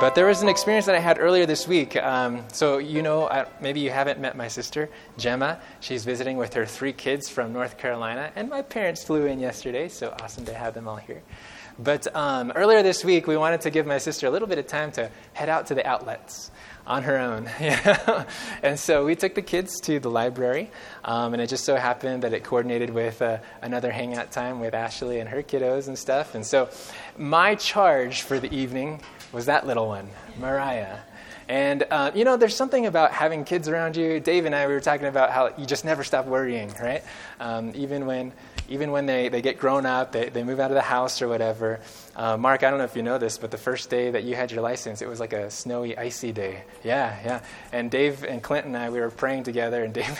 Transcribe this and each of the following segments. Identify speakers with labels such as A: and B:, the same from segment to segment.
A: But there was an experience that I had earlier this week. Um, so, you know, I, maybe you haven't met my sister, Gemma. She's visiting with her three kids from North Carolina. And my parents flew in yesterday, so awesome to have them all here. But um, earlier this week, we wanted to give my sister a little bit of time to head out to the outlets on her own. and so we took the kids to the library, um, and it just so happened that it coordinated with uh, another hangout time with Ashley and her kiddos and stuff. And so my charge for the evening was that little one, Mariah. And, uh, you know, there's something about having kids around you. Dave and I, we were talking about how you just never stop worrying, right? Um, even when even when they, they get grown up, they, they move out of the house or whatever. Uh, Mark, I don't know if you know this, but the first day that you had your license, it was like a snowy, icy day. Yeah, yeah. And Dave and Clint and I, we were praying together, and Dave,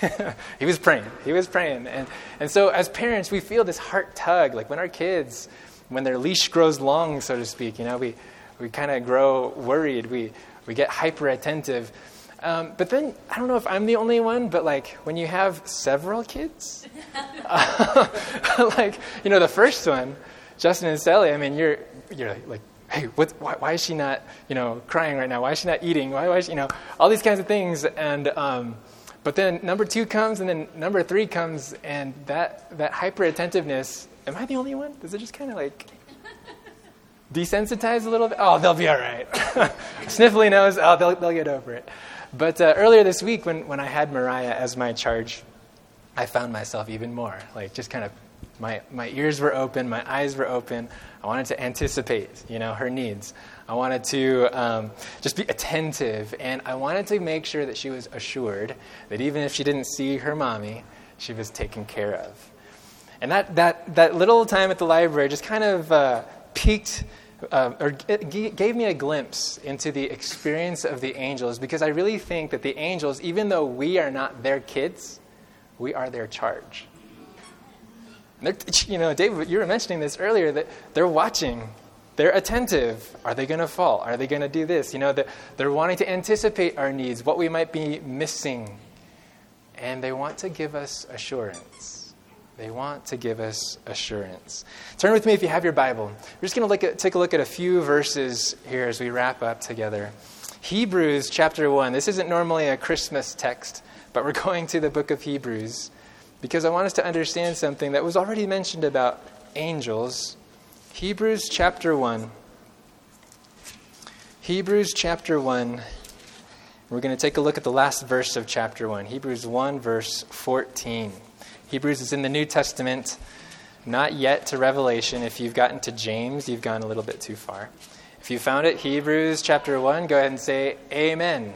A: he was praying. He was praying. And, and so as parents, we feel this heart tug. Like when our kids, when their leash grows long, so to speak, you know, we, we kind of grow worried. We, we get hyper attentive. Um, but then, I don't know if I'm the only one, but like when you have several kids, uh, like, you know, the first one, Justin and Sally, I mean, you're, you're like, hey, what, why, why, is she not, you know, crying right now? Why is she not eating? Why, why is she, you know, all these kinds of things. And, um, but then number two comes, and then number three comes, and that, that hyper attentiveness, am I the only one? Does it just kind of like desensitize a little bit? Oh, they'll be all right. Sniffly nose, oh, they'll, they'll get over it. But uh, earlier this week, when, when I had Mariah as my charge, I found myself even more. Like, just kind of, my, my ears were open, my eyes were open. I wanted to anticipate, you know, her needs. I wanted to um, just be attentive, and I wanted to make sure that she was assured that even if she didn't see her mommy, she was taken care of. And that, that, that little time at the library just kind of uh, piqued uh, or gave me a glimpse into the experience of the angels because I really think that the angels, even though we are not their kids, we are their charge. You know, David, you were mentioning this earlier that they're watching. They're attentive. Are they going to fall? Are they going to do this? You know, they're wanting to anticipate our needs, what we might be missing. And they want to give us assurance. They want to give us assurance. Turn with me if you have your Bible. We're just going to take a look at a few verses here as we wrap up together. Hebrews chapter 1. This isn't normally a Christmas text, but we're going to the book of Hebrews because I want us to understand something that was already mentioned about angels. Hebrews chapter 1. Hebrews chapter 1. We're going to take a look at the last verse of chapter 1. Hebrews 1, verse 14. Hebrews is in the New Testament, not yet to Revelation. If you've gotten to James, you've gone a little bit too far. If you found it, Hebrews chapter 1, go ahead and say Amen.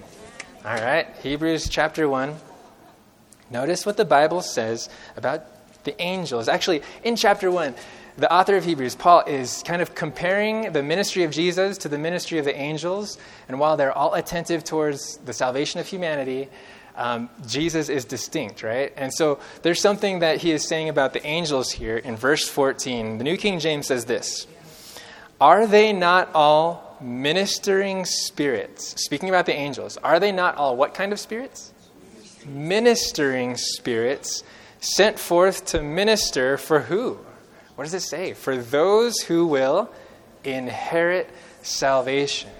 A: All right, Hebrews chapter 1. Notice what the Bible says about the angels. Actually, in chapter 1, the author of Hebrews, Paul, is kind of comparing the ministry of Jesus to the ministry of the angels. And while they're all attentive towards the salvation of humanity, um, Jesus is distinct, right? And so there's something that he is saying about the angels here in verse 14. The New King James says this Are they not all ministering spirits? Speaking about the angels, are they not all what kind of spirits? Ministering spirits sent forth to minister for who? What does it say? For those who will inherit salvation.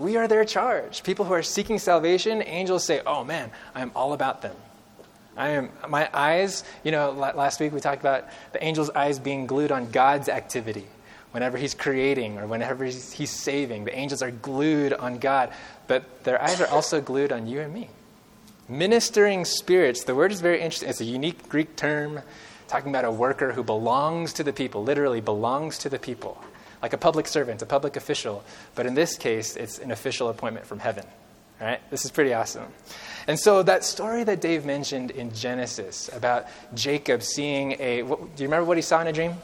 A: We are their charge. People who are seeking salvation, angels say, Oh man, I'm all about them. I am, my eyes, you know, last week we talked about the angel's eyes being glued on God's activity. Whenever he's creating or whenever he's, he's saving, the angels are glued on God. But their eyes are also glued on you and me. Ministering spirits, the word is very interesting. It's a unique Greek term talking about a worker who belongs to the people, literally belongs to the people like a public servant, a public official. But in this case, it's an official appointment from heaven. Right? This is pretty awesome. And so that story that Dave mentioned in Genesis about Jacob seeing a, what, do you remember what he saw in a dream?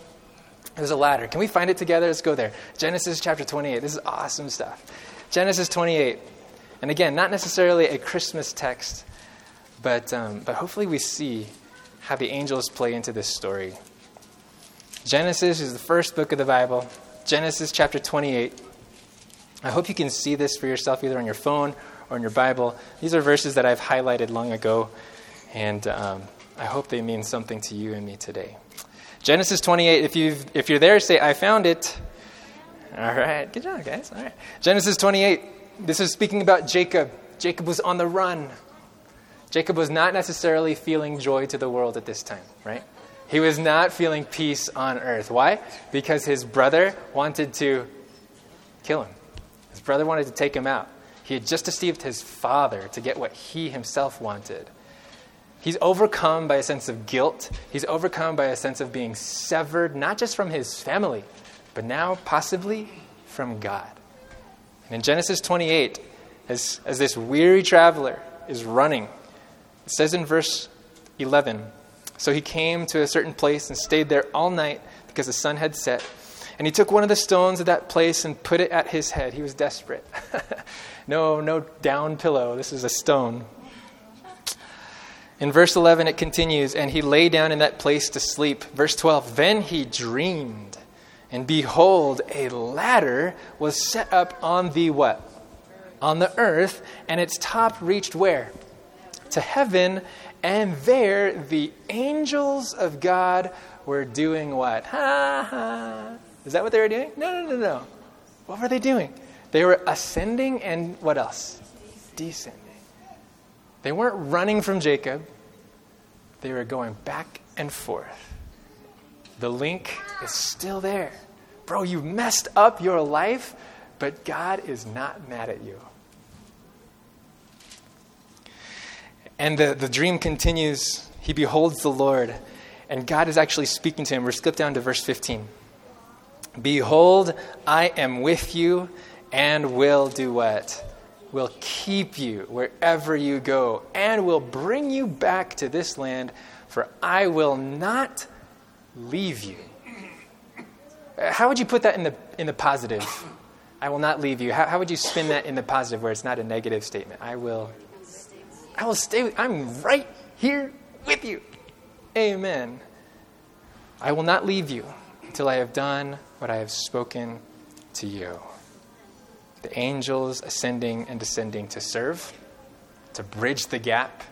A: It was a ladder. Can we find it together? Let's go there. Genesis chapter 28. This is awesome stuff. Genesis 28. And again, not necessarily a Christmas text, but, um, but hopefully we see how the angels play into this story. Genesis is the first book of the Bible. Genesis chapter 28. I hope you can see this for yourself either on your phone or in your Bible. These are verses that I've highlighted long ago, and um, I hope they mean something to you and me today. Genesis 28, if, you if you're there, say, I found it. All right. Good job, guys. All right. Genesis 28. This is speaking about Jacob. Jacob was on the run. Jacob was not necessarily feeling joy to the world at this time, right? He was not feeling peace on earth. Why? Because his brother wanted to kill him. His brother wanted to take him out. He had just deceived his father to get what he himself wanted. He's overcome by a sense of guilt. He's overcome by a sense of being severed, not just from his family, but now possibly from God. And in Genesis 28, as, as this weary traveler is running, it says in verse 11 So he came to a certain place and stayed there all night because the sun had set. And he took one of the stones of that place and put it at his head. He was desperate. no, no down pillow. This is a stone. In verse 11, it continues, and he lay down in that place to sleep. Verse 12, then he dreamed, and behold, a ladder was set up on the what? On the earth, and its top reached where? To heaven, and there the angels of God were doing what? Ha ha. Is that what they were doing? No, no, no, no. What were they doing? They were ascending and what else? Descending. They weren't running from Jacob, they were going back and forth. The link is still there. Bro, you messed up your life, but God is not mad at you. And the, the dream continues. He beholds the Lord, and God is actually speaking to him. We're skip down to verse 15. Behold, I am with you and will do what? Will keep you wherever you go and will bring you back to this land, for I will not leave you. How would you put that in the, in the positive? I will not leave you. How, how would you spin that in the positive where it's not a negative statement? I will I will stay with I'm right here with you. Amen. I will not leave you until I have done what I have spoken to you. The angels ascending and descending to serve, to bridge the gap,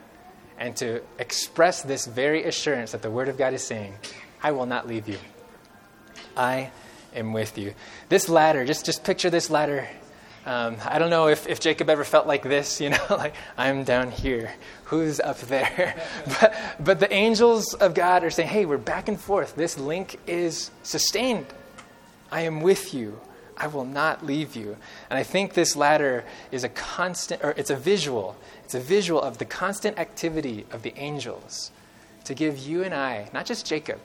A: and to express this very assurance that the Word of God is saying, I will not leave you. I am with you. This ladder, just, just picture this ladder. Um, I don't know if, if Jacob ever felt like this, you know, like I'm down here. Who's up there? but, but the angels of God are saying, hey, we're back and forth. This link is sustained. I am with you. I will not leave you. And I think this ladder is a constant, or it's a visual. It's a visual of the constant activity of the angels to give you and I, not just Jacob,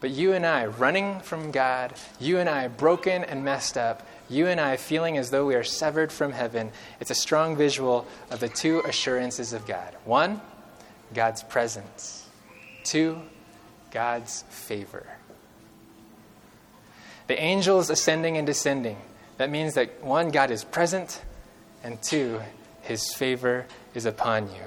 A: but you and I running from God, you and I broken and messed up, you and I feeling as though we are severed from heaven. It's a strong visual of the two assurances of God one, God's presence, two, God's favor. The angels ascending and descending. That means that one, God is present, and two, his favor is upon you.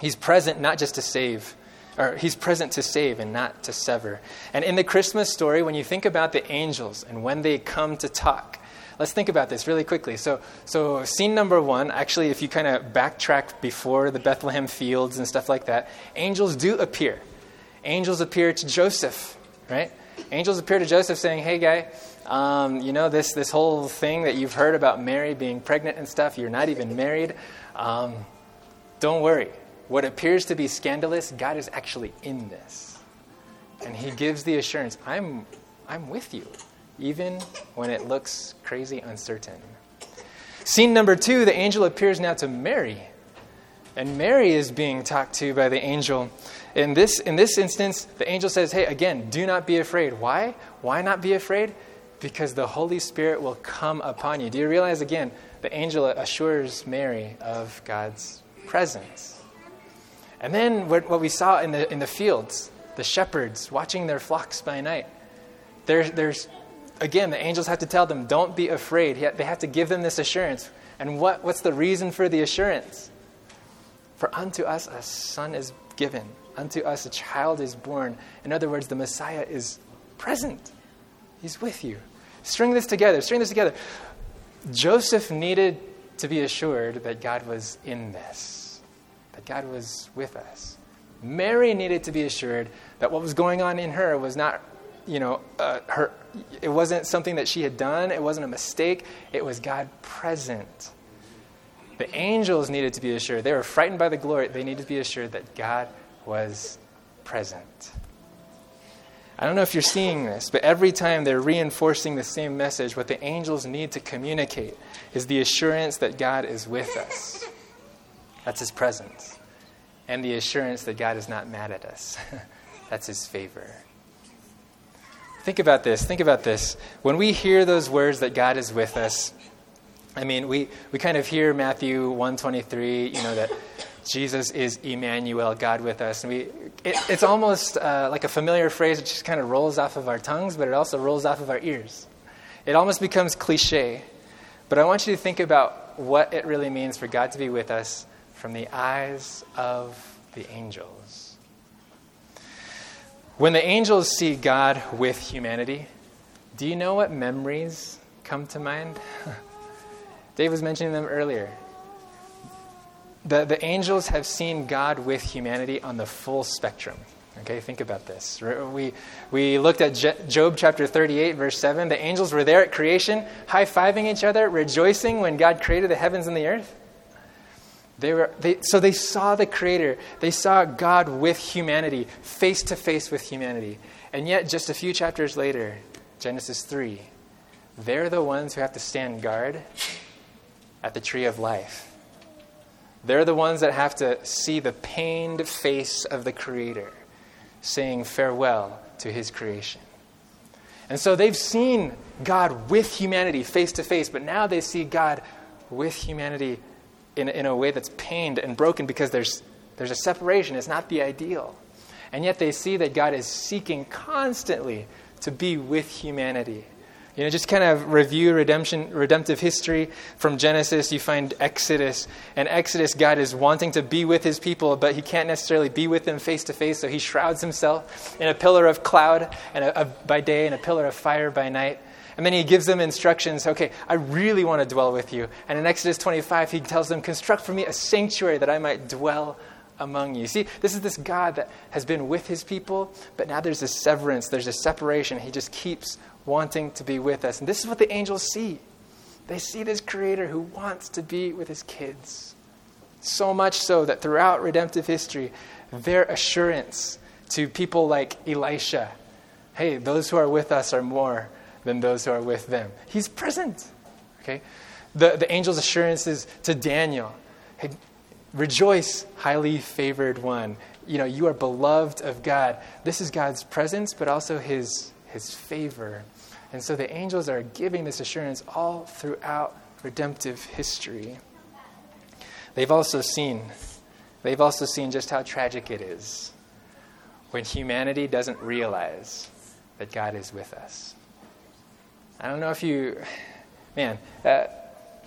A: He's present not just to save, or he's present to save and not to sever. And in the Christmas story, when you think about the angels and when they come to talk, let's think about this really quickly. So, so scene number one, actually, if you kind of backtrack before the Bethlehem fields and stuff like that, angels do appear. Angels appear to Joseph, right? angels appear to Joseph saying, Hey, guy, um, you know, this, this whole thing that you've heard about Mary being pregnant and stuff, you're not even married. Um, don't worry. What appears to be scandalous, God is actually in this. And he gives the assurance I'm, I'm with you, even when it looks crazy uncertain. Scene number two the angel appears now to Mary. And Mary is being talked to by the angel. In this, in this instance, the angel says, Hey, again, do not be afraid. Why? Why not be afraid? Because the Holy Spirit will come upon you. Do you realize, again, the angel assures Mary of God's presence? And then what, we saw in the, in the fields, the shepherds watching their flocks by night, there, there's, again, the angels have to tell them, Don't be afraid. They have to give them this assurance. And what, what's the reason for the assurance? For unto us a son is given unto us a child is born. In other words, the Messiah is present, he's with you. String this together, string this together. Joseph needed to be assured that God was in this, God was with us. Mary needed to be assured that what was going on in her was not you know, uh, her, it wasn't something that she had done, it wasn't a mistake, it was God present. The angels needed to be assured. They were frightened by the glory. They needed to be assured that God was present. I don't know if you're seeing this, but every time they're reinforcing the same message, what the angels need to communicate is the assurance that God is with us. That's his presence. And the assurance that God is not mad at us. That's his favor. Think about this. Think about this. When we hear those words that God is with us, I mean, we, we kind of hear Matthew 123, you know, that Jesus is Emmanuel, God with us. And we, it, it's almost uh, like a familiar phrase. It just kind of rolls off of our tongues, but it also rolls off of our ears. It almost becomes cliche. But I want you to think about what it really means for God to be with us from the eyes of the angels. When the angels see God with humanity, do you know what memories come to mind? Dave was mentioning them earlier. The, the angels have seen God with humanity on the full spectrum. Okay, think about this. We, we looked at Job chapter 38, verse 7. The angels were there at creation, high fiving each other, rejoicing when God created the heavens and the earth. They were, they, so they saw the Creator. They saw God with humanity, face to face with humanity. And yet, just a few chapters later, Genesis 3, they're the ones who have to stand guard at the tree of life. They're the ones that have to see the pained face of the Creator saying farewell to His creation. And so they've seen God with humanity face to face, but now they see God with humanity in, in a way that's pained and broken because there's, there's a separation. It's not the ideal. And yet they see that God is seeking constantly to be with humanity. You know, just kind of review redemption, redemptive history from Genesis. You find Exodus. And Exodus, God is wanting to be with his people, but he can't necessarily be with them face to face, so he shrouds himself in a pillar of cloud and a, a, by day and a pillar of fire by night. And then he gives them instructions okay, I really want to dwell with you. And in Exodus 25, he tells them, construct for me a sanctuary that I might dwell among you. See, this is this God that has been with his people, but now there's a severance, there's a separation. He just keeps wanting to be with us. And this is what the angels see. They see this creator who wants to be with his kids. So much so that throughout redemptive history, their assurance to people like Elisha hey, those who are with us are more than those who are with them. He's present. Okay? The, the angel's assurances to Daniel hey, rejoice, highly favored one. You know, you are beloved of God. This is God's presence, but also his, his favor. And so the angels are giving this assurance all throughout redemptive history. They've also seen, they've also seen just how tragic it is when humanity doesn't realize that God is with us. I don't know if you, man, uh,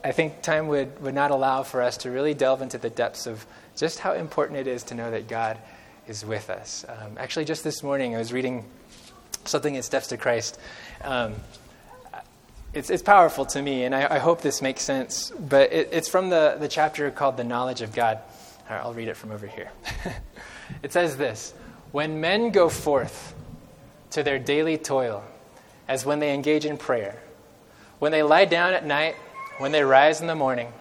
A: I think time would, would not allow for us to really delve into the depths of just how important it is to know that God is with us. Um, actually, just this morning, I was reading something in Steps to Christ. Um, it's, it's powerful to me, and I, I hope this makes sense, but it, it's from the, the chapter called The Knowledge of God. All right, I'll read it from over here. it says this When men go forth to their daily toil, as when they engage in prayer. When they lie down at night, when they rise in the morning,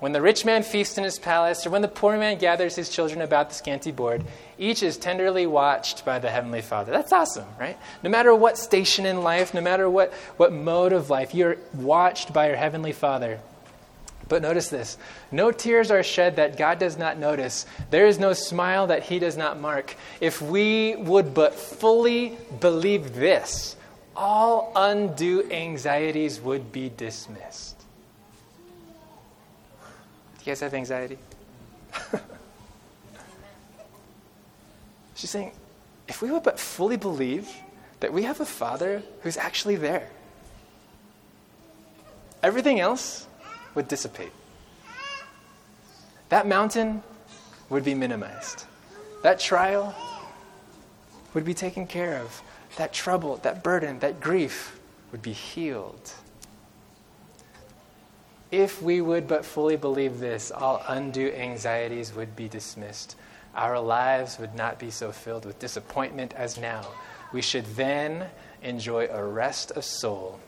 A: when the rich man feasts in his palace, or when the poor man gathers his children about the scanty board, each is tenderly watched by the Heavenly Father. That's awesome, right? No matter what station in life, no matter what, what mode of life, you're watched by your Heavenly Father. But notice this no tears are shed that God does not notice. There is no smile that He does not mark. If we would but fully believe this, all undue anxieties would be dismissed. You guys have anxiety? She's saying, if we would but fully believe that we have a Father who's actually there, everything else would dissipate. That mountain would be minimized. That trial would be taken care of that trouble, that burden, that grief would be healed. If we would but fully believe this, all undue anxieties would be dismissed. Our lives would not be so filled with disappointment as now. We should then enjoy a rest of soul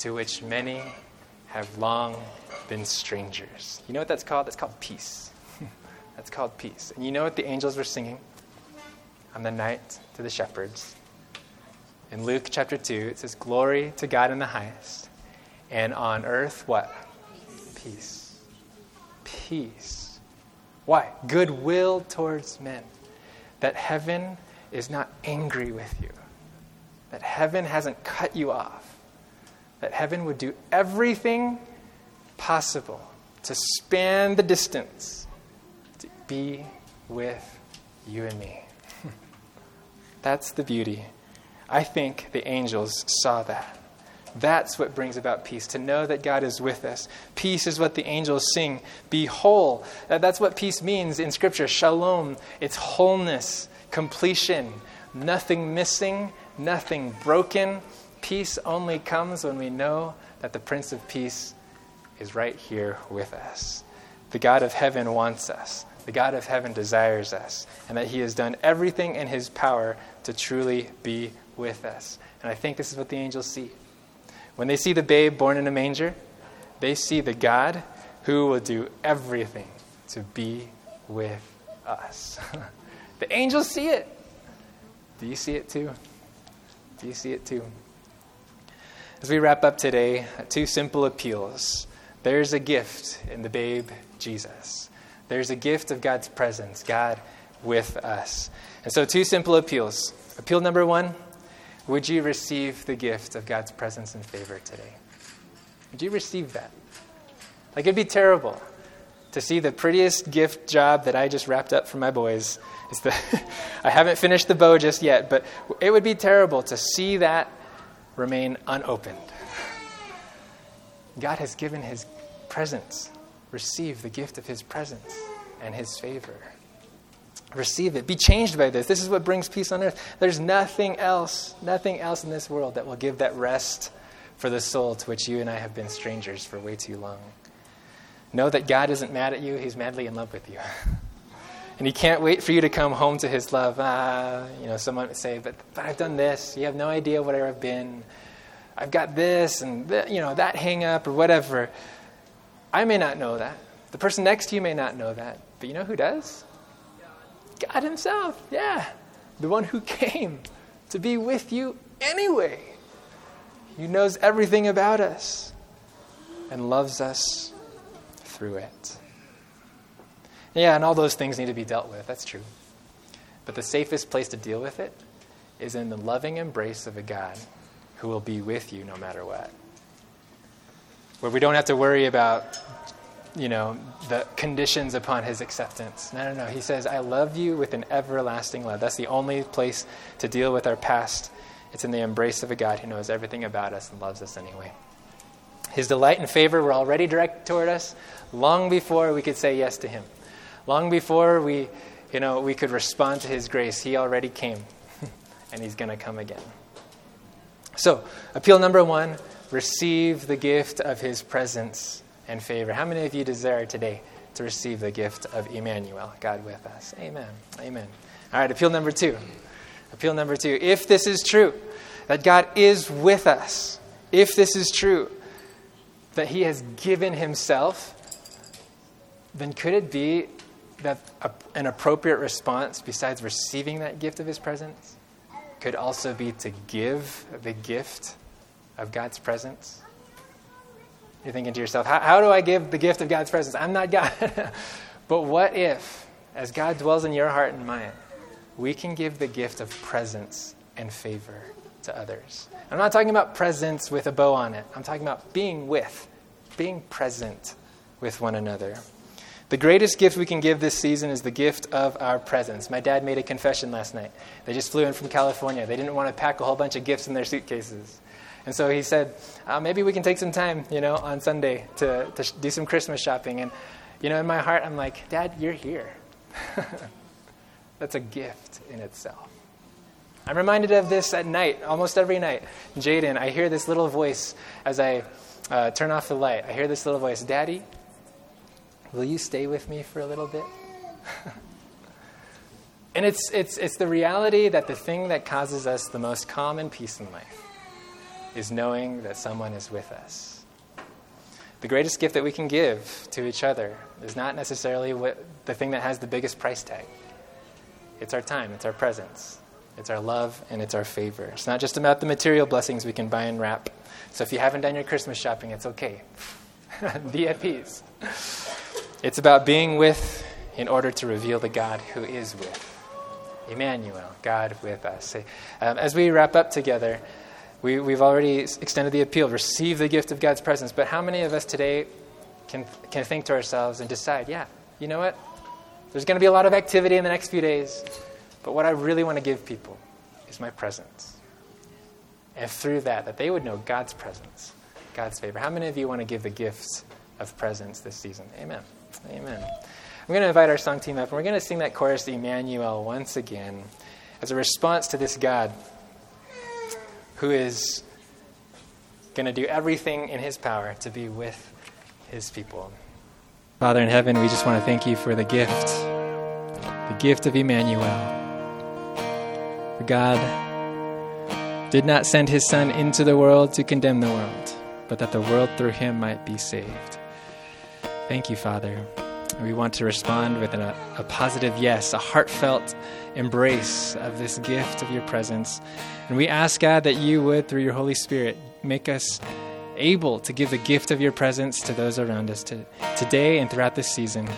A: to which many have long been strangers. You know what that's called? That's called peace. that's called peace. And you know what the angels were singing on the night to the shepherds? In Luke chapter 2, it says, Glory to God in the highest, and on earth, what? Peace. Peace. Why? Goodwill towards men. That heaven is not angry with you, that heaven hasn't cut you off, that heaven would do everything possible to span the distance to be with you and me. That's the beauty. I think the angels saw that. That's what brings about peace, to know that God is with us. Peace is what the angels sing. Be whole. That's what peace means in Scripture. Shalom. It's wholeness, completion, nothing missing, nothing broken. Peace only comes when we know that the Prince of Peace is right here with us. The God of heaven wants us. The God of heaven desires us, and that He has done everything in His power to truly be with us. And I think this is what the angels see. When they see the babe born in a manger, they see the God who will do everything to be with us. the angels see it. Do you see it too? Do you see it too? As we wrap up today, two simple appeals. There's a gift in the babe Jesus. There's a gift of God's presence, God with us. And so, two simple appeals. Appeal number one would you receive the gift of God's presence and favor today? Would you receive that? Like, it'd be terrible to see the prettiest gift job that I just wrapped up for my boys. Is the I haven't finished the bow just yet, but it would be terrible to see that remain unopened. God has given his presence. Receive the gift of his presence and his favor. Receive it. Be changed by this. This is what brings peace on earth. There's nothing else, nothing else in this world that will give that rest for the soul to which you and I have been strangers for way too long. Know that God isn't mad at you, He's madly in love with you. and He can't wait for you to come home to His love. Ah, you know, someone would say, but, but I've done this. You have no idea where I've been. I've got this and th- you know that hang up or whatever. I may not know that. The person next to you may not know that. But you know who does? God Himself. Yeah. The one who came to be with you anyway. He knows everything about us and loves us through it. Yeah, and all those things need to be dealt with. That's true. But the safest place to deal with it is in the loving embrace of a God who will be with you no matter what. Where we don't have to worry about, you know, the conditions upon his acceptance. No, no, no. He says, I love you with an everlasting love. That's the only place to deal with our past. It's in the embrace of a God who knows everything about us and loves us anyway. His delight and favor were already directed toward us long before we could say yes to him. Long before we, you know, we could respond to his grace, he already came. and he's going to come again. So, appeal number one receive the gift of his presence and favor. How many of you desire today to receive the gift of Emmanuel, God with us? Amen. Amen. All right, appeal number two. Appeal number two. If this is true, that God is with us, if this is true, that he has given himself, then could it be that a, an appropriate response, besides receiving that gift of his presence, could also be to give the gift of God's presence? You're thinking to yourself, how, how do I give the gift of God's presence? I'm not God. but what if, as God dwells in your heart and mind, we can give the gift of presence and favor to others? I'm not talking about presence with a bow on it. I'm talking about being with, being present with one another. The greatest gift we can give this season is the gift of our presence. My dad made a confession last night. They just flew in from California. They didn't want to pack a whole bunch of gifts in their suitcases. And so he said, uh, maybe we can take some time, you know, on Sunday to, to do some Christmas shopping. And, you know, in my heart, I'm like, Dad, you're here. That's a gift in itself. I'm reminded of this at night, almost every night. Jaden, I hear this little voice as I uh, turn off the light. I hear this little voice, Daddy, Will you stay with me for a little bit? And it's, it's, it's the reality that the thing that causes us the most calm and peace in life is knowing that someone is with us. The greatest gift that we can give to each other is not necessarily what, the thing that has the biggest price tag. It's our time, it's our presence, it's our love, and it's our favor. It's not just about the material blessings we can buy and wrap. So if you haven't done your Christmas shopping, it's okay. Be at peace. It's about being with in order to reveal the God who is with. Emmanuel, God with us. Um, as we wrap up together, we, we've already extended the appeal receive the gift of God's presence. But how many of us today can, can think to ourselves and decide, yeah, you know what? There's going to be a lot of activity in the next few days, but what I really want to give people is my presence. And through that, that they would know God's presence, God's favor. How many of you want to give the gifts of presence this season? Amen. Amen. I'm going to invite our song team up, and we're going to sing that chorus, Emmanuel, once again, as a response to this God who is going to do everything in his power to be with his people. Father in heaven, we just want to thank you for the gift, the gift of Emmanuel. For God did not send his Son into the world to condemn the world, but that the world through him might be saved. Thank you, Father. We want to respond with a, a, positive yes, a heartfelt embrace of this gift of your presence. And we ask, God, that you would, through your Holy Spirit, make us able to give the gift of your presence to those around us to, today and throughout this season.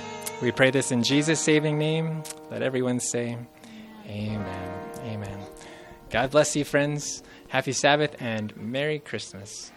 A: We pray this in Jesus' saving name. Let everyone say, Amen. Amen. God bless you, friends. Happy Sabbath and Merry Christmas.